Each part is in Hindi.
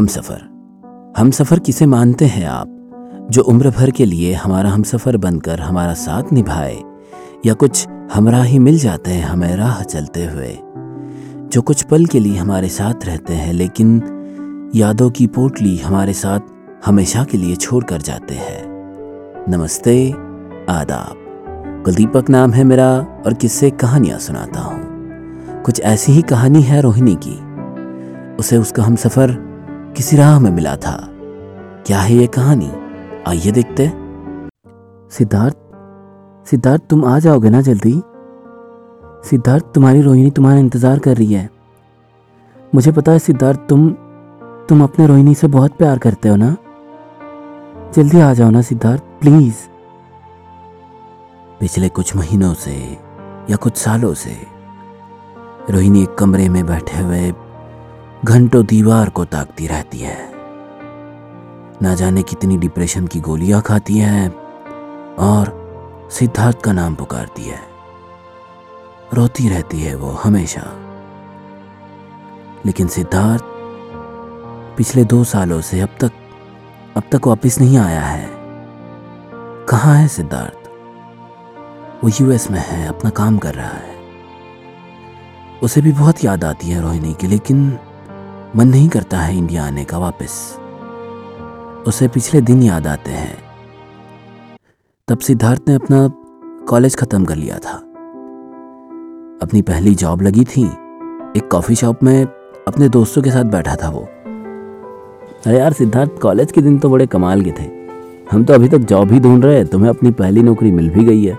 हम सफ़र। हम सफ़र किसे मानते हैं आप? जो उम्र भर के लिए हमारा हम सफ़र बनकर हमारा साथ निभाए, या कुछ हमरा ही मिल जाते हैं हमें राह चलते हुए? जो कुछ पल के लिए हमारे साथ रहते हैं, लेकिन यादों की पोटली हमारे साथ हमेशा के लिए छोड़ कर जाते हैं। नमस्ते, आदाब। कुलदीपक नाम है मेरा और किससे कहानियाँ सुनाता हूँ। कुछ ऐसी ही कहानी है रोहिणी की। उसे उसका हम सफ़र किसी राह में मिला था। क्या है ये कहानी? आइए देखते सिद्धार्थ सिद्धार्थ, तुम आ जाओगे ना जल्दी? सिद्धार्थ, तुम्हारी रोहिणी तुम्हारा इंतज़ार कर रही है। मुझे पता है सिद्धार्थ, तुम तुम अपने रोहिणी से बहुत प्यार करते हो ना? जल्दी आ जाओ ना सिद्धार्थ, प्लीज़। पिछले कुछ महीनों से या कुछ सालों से रोहिणी एक कमरे में बैठे हुए घंटों दीवार को ताकती रहती है। ना जाने कितनी डिप्रेशन की गोलियाँ खाती है और सिद्धार्थ का नाम पुकारती है। रोती रहती है वो हमेशा। लेकिन सिद्धार्थ पिछले दो सालों से अब तक अब तक वापस नहीं आया है। कहाँ है सिद्धार्थ? वो यूएस में है, अपना काम कर रहा है। उसे भी बहुत याद आती है रोहिणी की, लेकिन मन नहीं करता है इंडिया आने का वापस। उसे पिछले दिन याद आते हैं। तब सिद्धार्थ ने अपना कॉलेज खत्म कर लिया था। अपनी पहली जॉब लगी थी। एक कॉफ़ी शॉप में अपने दोस्तों के साथ बैठा था वो। अरे यार, सिद्धार्थ, कॉलेज के दिन तो बड़े कमाल के थे। हम तो अभी तक जॉब ही ढूंढ रहे तुम्हें अपनी पहली नौकरी मिल भी गई है।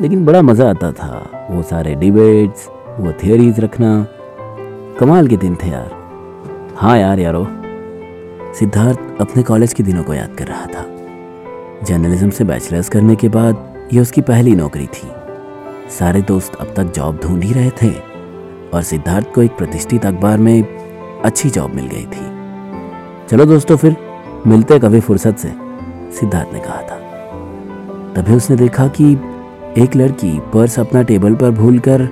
लेकिन बड़ा मज़ा आता था, वो सारे डिबेट्स वो थियोरीज रखना। कमाल के दिन थे यार। हाँ यार यारो, सिद्धार्थ अपने कॉलेज के दिनों को याद कर रहा था। जर्नलिज्म से बैचलर्स करने के बाद ये उसकी पहली नौकरी थी। सारे दोस्त अब तक जॉब ढूंढ ही रहे थे और सिद्धार्थ को एक प्रतिष्ठित अखबार में अच्छी जॉब मिल गई थी। चलो दोस्तों फिर, मिलते कभी फुर्सत से, सिद्धार्थ ने कहा था। तभी उसने देखा कि एक लड़की पर्स अपना टेबल पर भूलकर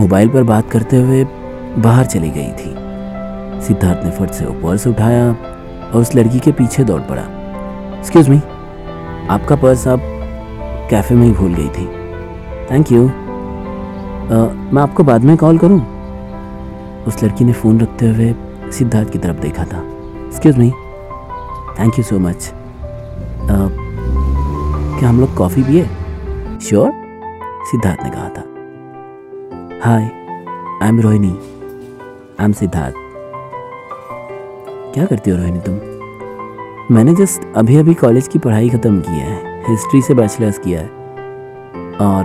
मोबाइल पर बात करते हुए बाहर चली गई थी। सिद्धार्थ ने फट से वो पर्स उठाया और उस लड़की के पीछे दौड़ पड़ा। एक्सक्यूज मी आपका पर्स आप कैफ़े में ही भूल गई थी। थैंक यू मैं आपको बाद में कॉल करूँ? उस लड़की ने फ़ोन रखते हुए सिद्धार्थ की तरफ़ देखा था। Excuse me thank you so much क्या हम लोग कॉफ़ी पिए? श्योर सिद्धार्थ ने कहा था। Hi I am Rohini I am Siddharth क्या करती हो रोहिणी तुम? मैंने जस्ट अभी अभी कॉलेज की पढ़ाई ख़त्म की है हिस्ट्री से बैचलर्स किया है। और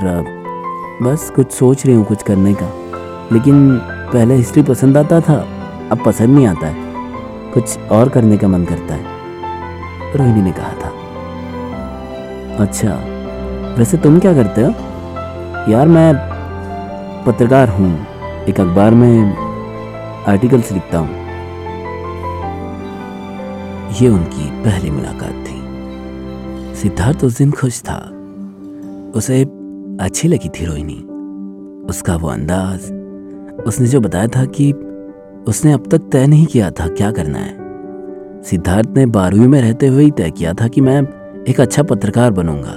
बस कुछ सोच रही हूँ कुछ करने का। लेकिन पहले हिस्ट्री पसंद आता था, अब पसंद नहीं आता है। कुछ और करने का मन करता है, रोहिणी ने कहा था। अच्छा वैसे तुम क्या करते हो? यार मैं पत्रकार हूँ, एक अखबार में आर्टिकल्स लिखता हूँ। ये उनकी पहली मुलाकात थी। सिद्धार्थ उस दिन खुश था। उसे अच्छी लगी थी रोहिणी। उसका वो अंदाज, उसने जो बताया था कि उसने अब तक तय नहीं किया था क्या करना है। सिद्धार्थ ने बारहवीं में रहते हुए ही तय किया था कि मैं एक अच्छा पत्रकार बनूँगा।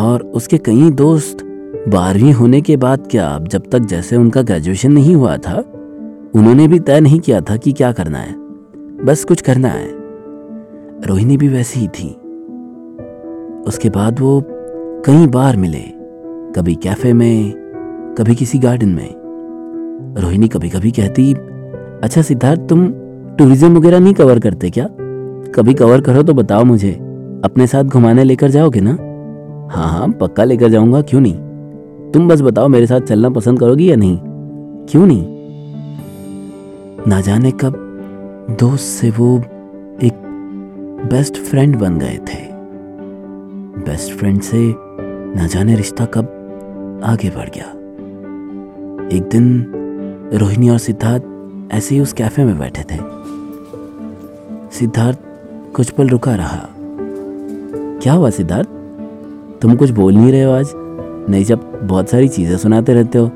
और उसके कई दोस्त बारहवीं होने के बाद क्या अब जब तक जैसे उनका ग्रेजुएशन नहीं हुआ था, उन्होंने भी तय नहीं किया था कि क्या करना है। बस कुछ करना है। रोहिणी भी वैसी ही थी। उसके बाद वो कई बार मिले, कभी कैफ़े में, कभी किसी गार्डन में। रोहिणी कभी कभी कहती अच्छा सिद्धार्थ, तुम टूरिज़्म वगैरह नहीं कवर करते क्या? कभी कवर करो तो बताओ मुझे। अपने साथ घुमाने लेकर जाओगे ना? हाँ हाँ पक्का लेकर जाऊँगा, क्यों नहीं? तुम बस बताओ मेरे साथ चलना पसंद करोगी या नहीं? क्यों नहीं? ना जाने कब दोस्त से वो एक बेस्ट फ्रेंड बन गए थे। बेस्ट फ्रेंड से ना जाने रिश्ता कब आगे बढ़ गया। एक दिन रोहिणी और सिद्धार्थ ऐसे ही उस कैफ़े में बैठे थे। सिद्धार्थ कुछ पल रुका रहा। क्या हुआ सिद्धार्थ? तुम कुछ बोल नहीं रहे हो आज? नहीं, जब बहुत सारी चीज़ें सुनाते रहते हो।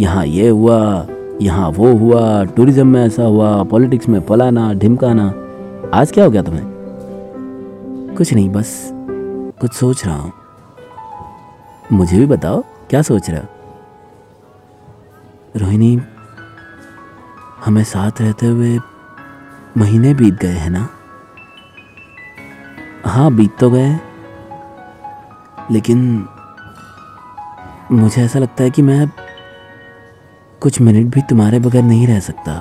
यहाँ ये हुआ यहाँ वो हुआ, टूरिज़्म में ऐसा हुआ, पॉलिटिक्स में फलाना, ढिमकाना। आज क्या हो गया तुम्हें? कुछ नहीं, बस कुछ सोच रहा हूँ। मुझे भी बताओ, क्या सोच रहे रोहिणी, हमें साथ रहते हुए महीने बीत गए हैं ना? हाँ बीत तो गए लेकिन मुझे ऐसा लगता है कि मैं कुछ मिनट भी तुम्हारे बगैर नहीं रह सकता।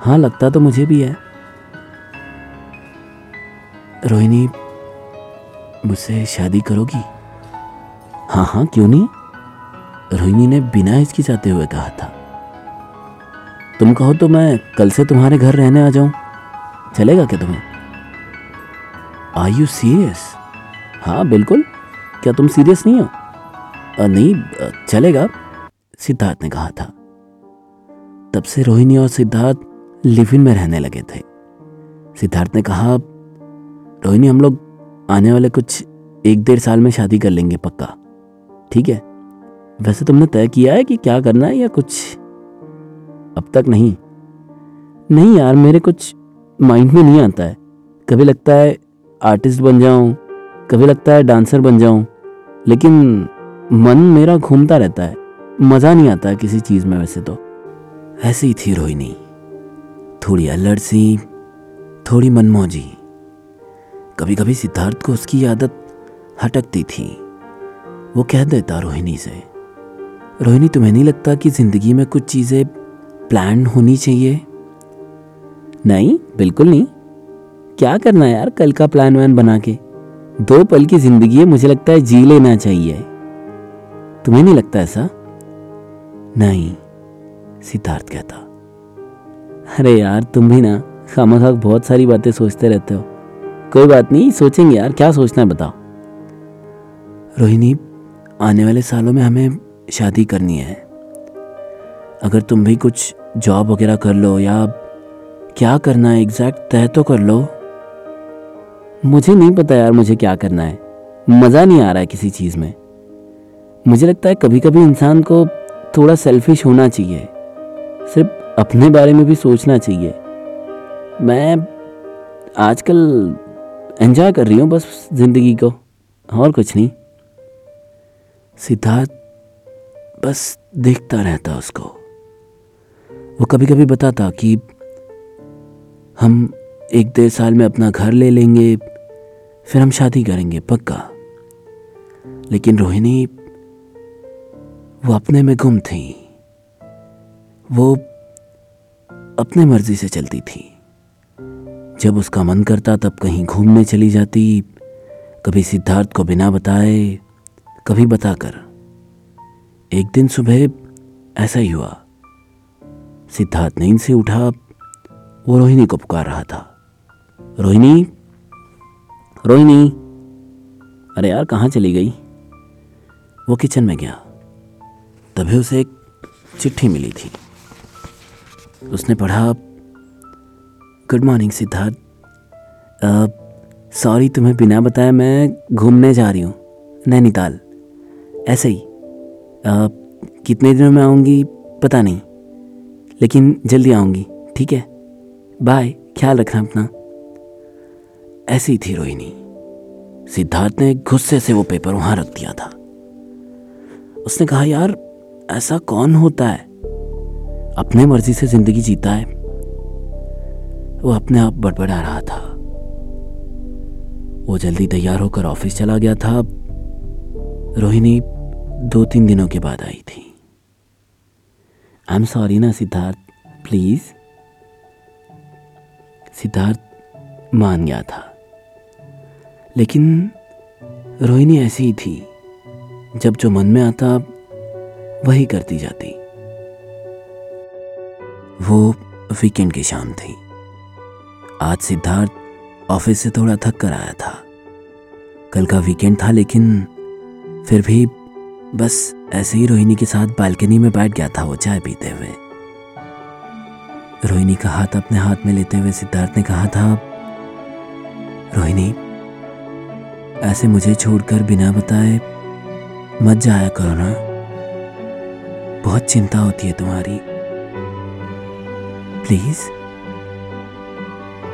हाँ लगता तो मुझे भी है। रोहिणी मुझसे शादी करोगी? हाँ हाँ क्यों नहीं? रोहिणी ने बिना हिचकिचाते हुए कहा था। तुम कहो तो मैं कल से तुम्हारे घर रहने आ जाऊँ। चलेगा क्या तुम्हें? आर यू सीरियस हाँ बिल्कुल। क्या तुम सीरियस नहीं हो? आ, नहीं चलेगा। सिद्धार्थ ने कहा था। तब से रोहिणी और सिद्धार्थ लिव इन में रहने लगे थे। सिद्धार्थ ने कहा रोहिणी, हम लोग आने वाले कुछ एक डेढ़ साल में शादी कर लेंगे पक्का। ठीक है? वैसे तुमने तय किया है कि क्या करना है या कुछ अब तक नहीं? नहीं यार, मेरे कुछ माइंड में नहीं आता है। कभी लगता है आर्टिस्ट बन जाऊँ, कभी लगता है डांसर बन जाऊँ, लेकिन मन मेरा घूमता रहता है। मज़ा नहीं आता किसी चीज़ में वैसे तो। ऐसी थी रोहिणी। थोड़ी अल्लड़ सी, थोड़ी मनमौजी। कभी कभी सिद्धार्थ को उसकी आदत हटकती थी। वो कह देता रोहिणी से, रोहिणी, तुम्हें नहीं लगता कि ज़िंदगी में कुछ चीज़ें प्लान होनी चाहिए? नहीं, बिल्कुल नहीं। क्या करना यार कल का प्लान वैन बना के? दो पल की ज़िंदगी है, मुझे लगता है जी लेना चाहिए। तुम्हें नहीं लगता ऐसा? नहीं, सिद्धार्थ कहता। अरे यार, तुम भी ना खामा खाक बहुत सारी बातें सोचते रहते हो। कोई बात नहीं, सोचेंगे यार, क्या सोचना है बताओ। रोहिणी, आने वाले सालों में हमें शादी करनी है। अगर तुम भी कुछ जॉब वगैरह कर लो या क्या करना है एग्जैक्ट तय तो कर लो। मुझे नहीं पता यार, मुझे क्या करना है। मज़ा नहीं आ रहा है किसी चीज़ में। मुझे लगता है कभी कभी इंसान को थोड़ा सेल्फिश होना चाहिए। सिर्फ़ अपने बारे में भी सोचना चाहिए। मैं आजकल एंजॉय कर रही हूँ बस ज़िंदगी को, और कुछ नहीं। सिद्धार्थ बस देखता रहता उसको। वो कभी कभी बताता कि हम एक डेढ़ साल में अपना घर ले लेंगे, फिर हम शादी करेंगे, पक्का। लेकिन रोहिणी वो अपने में गुम थी। वो अपने मर्ज़ी से चलती थी। जब उसका मन करता तब कहीं घूमने चली जाती, कभी सिद्धार्थ को बिना बताए, कभी बताकर। एक दिन सुबह ऐसा ही हुआ। सिद्धार्थ नींद से उठा वो रोहिणी को पुकार रहा था। रोहिणी? रोहिणी? अरे यार, कहाँ चली गई? वो किचन में गया। तभी उसे एक चिट्ठी मिली थी। उसने पढ़ा गुड मॉर्निंग सिद्धार्थ। सॉरी तुम्हें बिना बताए मैं घूमने जा रही हूँ नैनीताल। ऐसे ही। आ, कितने दिनों में आऊँगी पता नहीं लेकिन जल्दी आऊँगी ठीक है? बाय ख्याल रखना अपना। ऐसी थी रोहिणी। सिद्धार्थ ने गुस्से से वो पेपर वहाँ रख दिया था। उसने कहा यार ऐसा कौन होता है? अपने मर्ज़ी से ज़िंदगी जीता है। वो अपने आप बड़बड़ा रहा था। वो जल्दी तैयार होकर ऑफ़िस चला गया था। रोहिणी दो तीन दिनों के बाद आई थी। आई एम सॉरी ना, सिद्धार्थ। प्लीज़ सिद्धार्थ मान गया था। लेकिन रोहिणी ऐसी ही थी। जब जो मन में आता वही करती जाती। वो वीकेंड की शाम थी। आज सिद्धार्थ ऑफ़िस से थोड़ा थक कर आया था। कल का वीकेंड था लेकिन फिर भी बस ऐसे ही रोहिणी के साथ बालकनी में बैठ गया था वो चाय पीते हुए। रोहिणी का हाथ अपने हाथ में लेते हुए सिद्धार्थ ने कहा था, रोहिणी, ऐसे मुझे छोड़कर बिना बताए मत जाया करो ना। बहुत चिंता होती है तुम्हारी। प्लीज़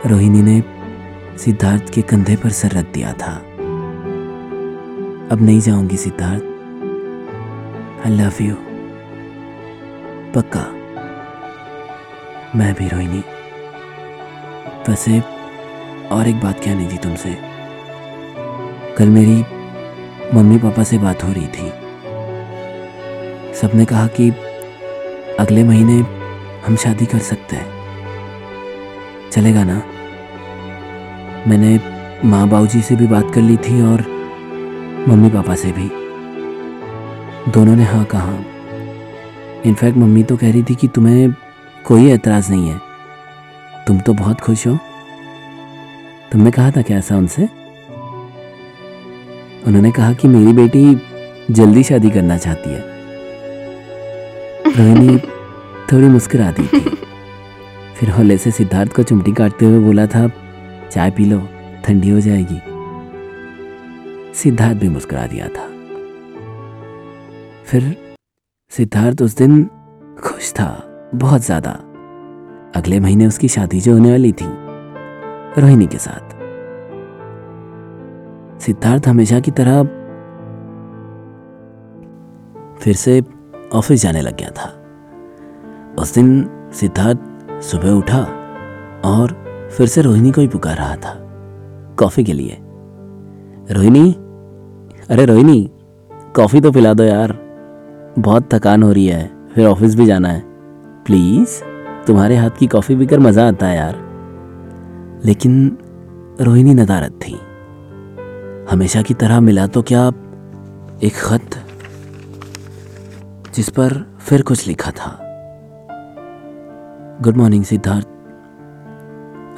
रोहिणी ने सिद्धार्थ के कंधे पर सर रख दिया था। अब नहीं जाऊँगी सिद्धार्थ। आई लव यू पक्का। मैं भी रोहिणी। वैसे और एक बात कहनी थी तुमसे। कल मेरी मम्मी पापा से बात हो रही थी। सबने कहा कि अगले महीने हम शादी कर सकते हैं। चलेगा ना? मैंने माँ बाबूजी से भी बात कर ली थी और मम्मी पापा से भी। दोनों ने हाँ कहा। इनफैक्ट मम्मी तो कह रही थी कि तुम्हें कोई एतराज़ नहीं है। तुम तो बहुत खुश हो। तुमने कहा था क्या ऐसा उनसे? उन्होंने कहा कि मेरी बेटी जल्दी शादी करना चाहती है। रोहिणी थोड़ी मुस्कुरा दी थी। फिर होले से सिद्धार्थ को चुमटी काटते हुए बोला था, चाय पी लो, ठंडी हो जाएगी। सिद्धार्थ भी मुस्कुरा दिया था। फिर सिद्धार्थ उस दिन खुश था, बहुत ज़्यादा। अगले महीने उसकी शादी जो होने वाली थी, रोहिणी के साथ। सिद्धार्थ हमेशा की तरह फिर से ऑफ़िस जाने लग गया था। उस दिन सिद्धार्थ सुबह उठा और फिर से रोहिणी को ही पुकार रहा था, कॉफ़ी के लिए। रोहिणी? अरे रोहिणी, कॉफ़ी तो पिला दो यार। बहुत थकान हो रही है, फिर ऑफ़िस भी जाना है। प्लीज़, तुम्हारे हाथ की कॉफ़ी पीकर मज़ा आता है यार। लेकिन रोहिणी नदारत थी। हमेशा की तरह मिला तो क्या एक खत जिस पर फिर कुछ लिखा था। Good morning Siddharth.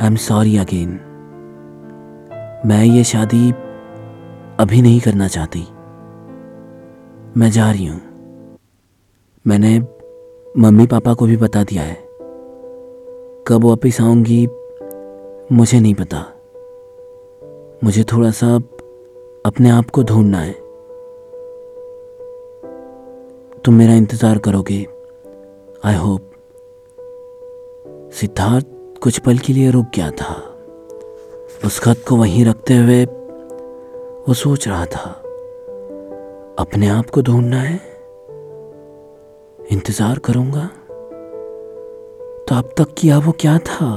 I am sorry again मैं ये शादी अभी नहीं करना चाहती। मैं जा रही हूँ। मैंने मम्मी पापा को भी बता दिया है। कब वापिस आऊँगी, मुझे नहीं पता। मुझे थोड़ा सा अपने आप को ढूंढना है। तुम मेरा इंतज़ार करोगे। आई होप सिद्धार्थ कुछ पल के लिए रुक गया था। उस खत को वहीं रखते हुए वो सोच रहा था, अपने आप को ढूंढना है? इंतज़ार करूँगा? तो अब तक किया वो क्या था?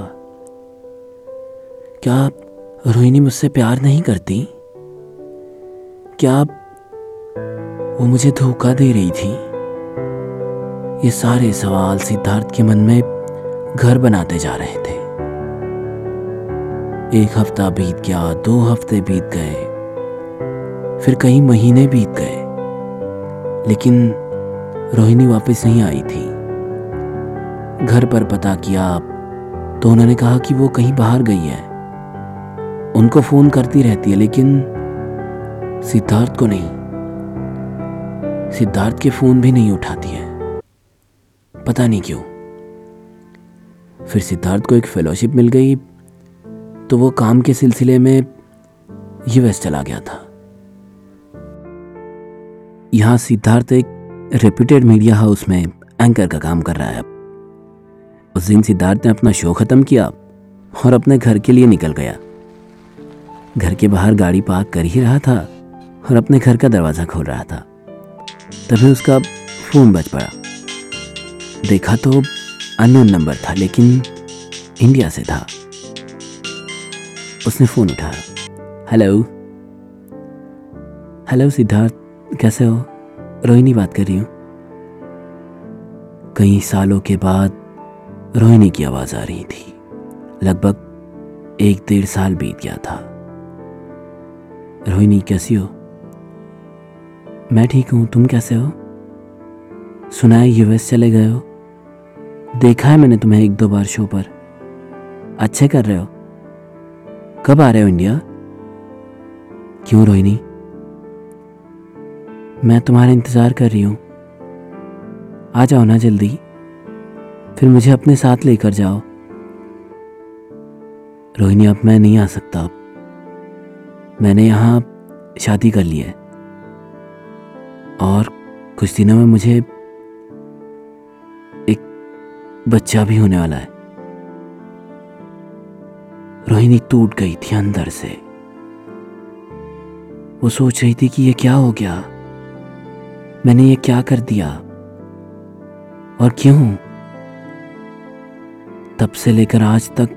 क्या आप रोहिणी मुझसे प्यार नहीं करती? क्या आप वो मुझे धोखा दे रही थी? ये सारे सवाल सिद्धार्थ के मन में घर बनाते जा रहे थे। एक हफ़्ता बीत गया, दो हफ़्ते बीत गए, फिर कई महीने बीत गए, लेकिन रोहिणी वापस नहीं आई थी। घर पर पता किया तो उन्होंने कहा कि वो कहीं बाहर गई है। उनको फ़ोन करती रहती है, लेकिन सिद्धार्थ को नहीं। सिद्धार्थ के फ़ोन भी नहीं उठाती है। पता नहीं क्यों। फिर सिद्धार्थ को एक फेलोशिप मिल गई तो वो काम के सिलसिले में यूएस चला गया था। यहाँ सिद्धार्थ एक रेप्यूटेड मीडिया हाउस में एंकर का काम कर रहा है। उस दिन सिद्धार्थ ने अपना शो खत्म किया और अपने घर के लिए निकल गया। घर के बाहर गाड़ी पार्क कर ही रहा था और अपने घर का दरवाज़ा खोल रहा था। तभी उसका फ़ोन बज पड़ा। देखा तो अननोन नंबर था, लेकिन इंडिया से था। उसने फ़ोन उठाया। हेलो? हेलो सिद्धार्थ, कैसे हो? रोहिणी बात कर रही हूँ। कई सालों के बाद रोहिणी की आवाज़ आ रही थी। लगभग एक डेढ़ साल बीत गया था। रोहिणी, कैसी हो? मैं ठीक हूँ, तुम कैसे हो? सुना है यूएस चले गए हो। देखा है मैंने तुम्हें एक दो बार शो पर। अच्छे कर रहे हो। कब आ रहे हो इंडिया? क्यों रोहिणी? मैं तुम्हारा इंतज़ार कर रही हूँ। आ जाओ ना जल्दी। फिर मुझे अपने साथ लेकर जाओ। रोहिणी, अब मैं नहीं आ सकता। अब मैंने यहाँ शादी कर ली है। और कुछ दिनों में मुझे बच्चा भी होने वाला है। रोहिणी टूट गई थी अंदर से। वो सोच रही थी कि ये क्या हो गया? मैंने ये क्या कर दिया? और क्यों? तब से लेकर आज तक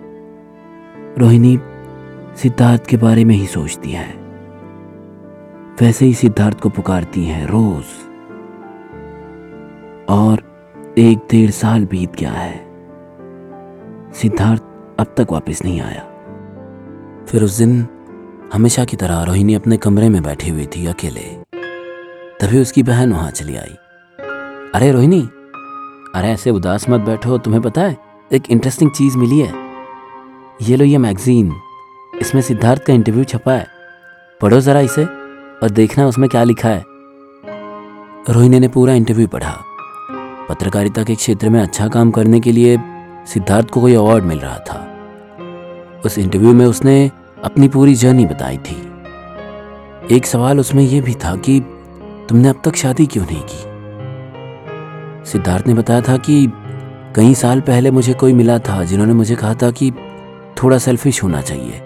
रोहिणी सिद्धार्थ के बारे में ही सोचती है। वैसे ही सिद्धार्थ को पुकारती है रोज। और एक डेढ़ साल बीत गया है। सिद्धार्थ अब तक वापस नहीं आया। फिर उस दिन हमेशा की तरह रोहिणी अपने कमरे में बैठी हुई थी अकेले। तभी उसकी बहन वहाँ चली आई। अरे रोहिणी, अरे ऐसे उदास मत बैठो, तुम्हें पता है, एक इंटरेस्टिंग चीज़ मिली है। ये लो ये मैगजीन इसमें सिद्धार्थ का इंटरव्यू छपा है। पढ़ो जरा इसे और देखना उसमें क्या लिखा है। रोहिणी ने पूरा इंटरव्यू पढ़ा। पत्रकारिता के क्षेत्र में अच्छा काम करने के लिए सिद्धार्थ को कोई अवार्ड मिल रहा था। उस इंटरव्यू में उसने अपनी पूरी जर्नी बताई थी। एक सवाल उसमें यह भी था कि तुमने अब तक शादी क्यों नहीं की? सिद्धार्थ ने बताया था कि कई साल पहले मुझे कोई मिला था जिन्होंने मुझे कहा था कि थोड़ा सेल्फिश होना चाहिए।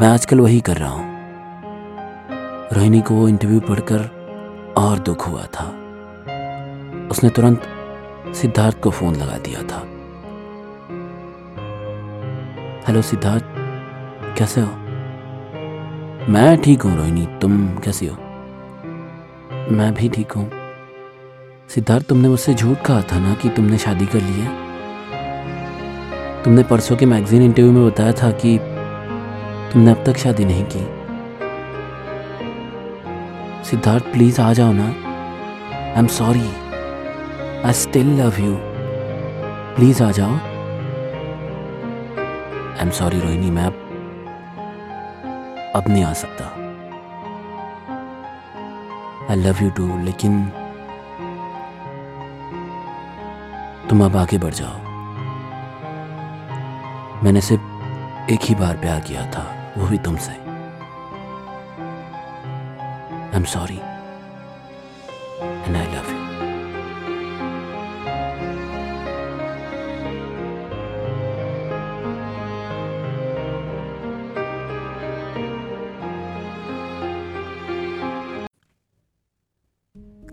मैं आजकल वही कर रहा हूँ। रोहिणी को वो इंटरव्यू पढ़कर और दुख हुआ था। उसने तुरंत सिद्धार्थ को फ़ोन लगा दिया था। हेलो सिद्धार्थ, कैसे हो? मैं ठीक हूँ रोहिणी, तुम कैसी हो? मैं भी ठीक हूँ। सिद्धार्थ, तुमने मुझसे झूठ कहा था ना कि तुमने शादी कर ली है? तुमने परसों के मैगजीन इंटरव्यू में बताया था कि तुमने अब तक शादी नहीं की। सिद्धार्थ, प्लीज़ आ जाओ ना। I am sorry I still love you please आ जाओ. आई एम सॉरी रोहिणी मैं अब नहीं आ सकता. आई लव यू टू लेकिन तुम अब आगे बढ़ जाओ. मैंने सिर्फ़ एक ही बार प्यार किया था, वो भी तुमसे. I am sorry and I love you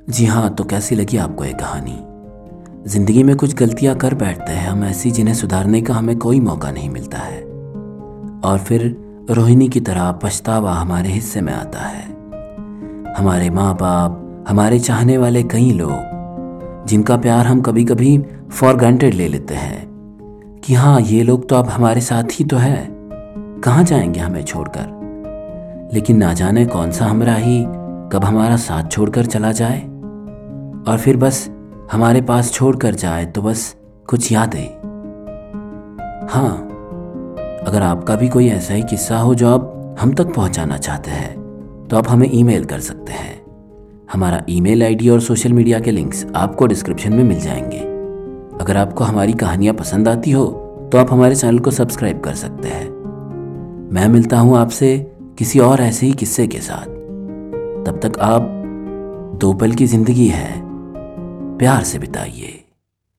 जी हाँ तो कैसी लगी आपको ये कहानी? ज़िंदगी में कुछ गलतियाँ कर बैठते हैं, हम ऐसी जिन्हें सुधारने का हमें कोई मौका नहीं मिलता है। और फिर रोहिणी की तरह पछतावा हमारे हिस्से में आता है। हमारे माँ बाप हमारे चाहने वाले कई लोग, जिनका प्यार हम कभी कभी फॉर ग्रांटेड ले लेते हैं, कि हाँ ये लोग तो अब हमारे साथ ही तो है। कहाँ जाएँगे हमें छोड़कर? लेकिन ना जाने कौन सा हमरा ही कब हमारा साथ छोड़कर चला जाए? और फिर बस हमारे पास छोड़कर जाए तो बस कुछ यादें। हाँ अगर आपका भी कोई ऐसा ही किस्सा हो जो आप हम तक पहुंचाना चाहते हैं तो आप हमें ईमेल कर सकते हैं। हमारा ईमेल आईडी और सोशल मीडिया के लिंक्स आपको डिस्क्रिप्शन में मिल जाएँगे। अगर आपको हमारी कहानियाँ पसंद आती हो तो आप हमारे चैनल को सब्सक्राइब कर सकते हैं। मैं मिलता हूँ आपसे किसी और ऐसे ही किस्से के साथ। तब तक आप दो पल की ज़िंदगी है। प्यार से बिताइए।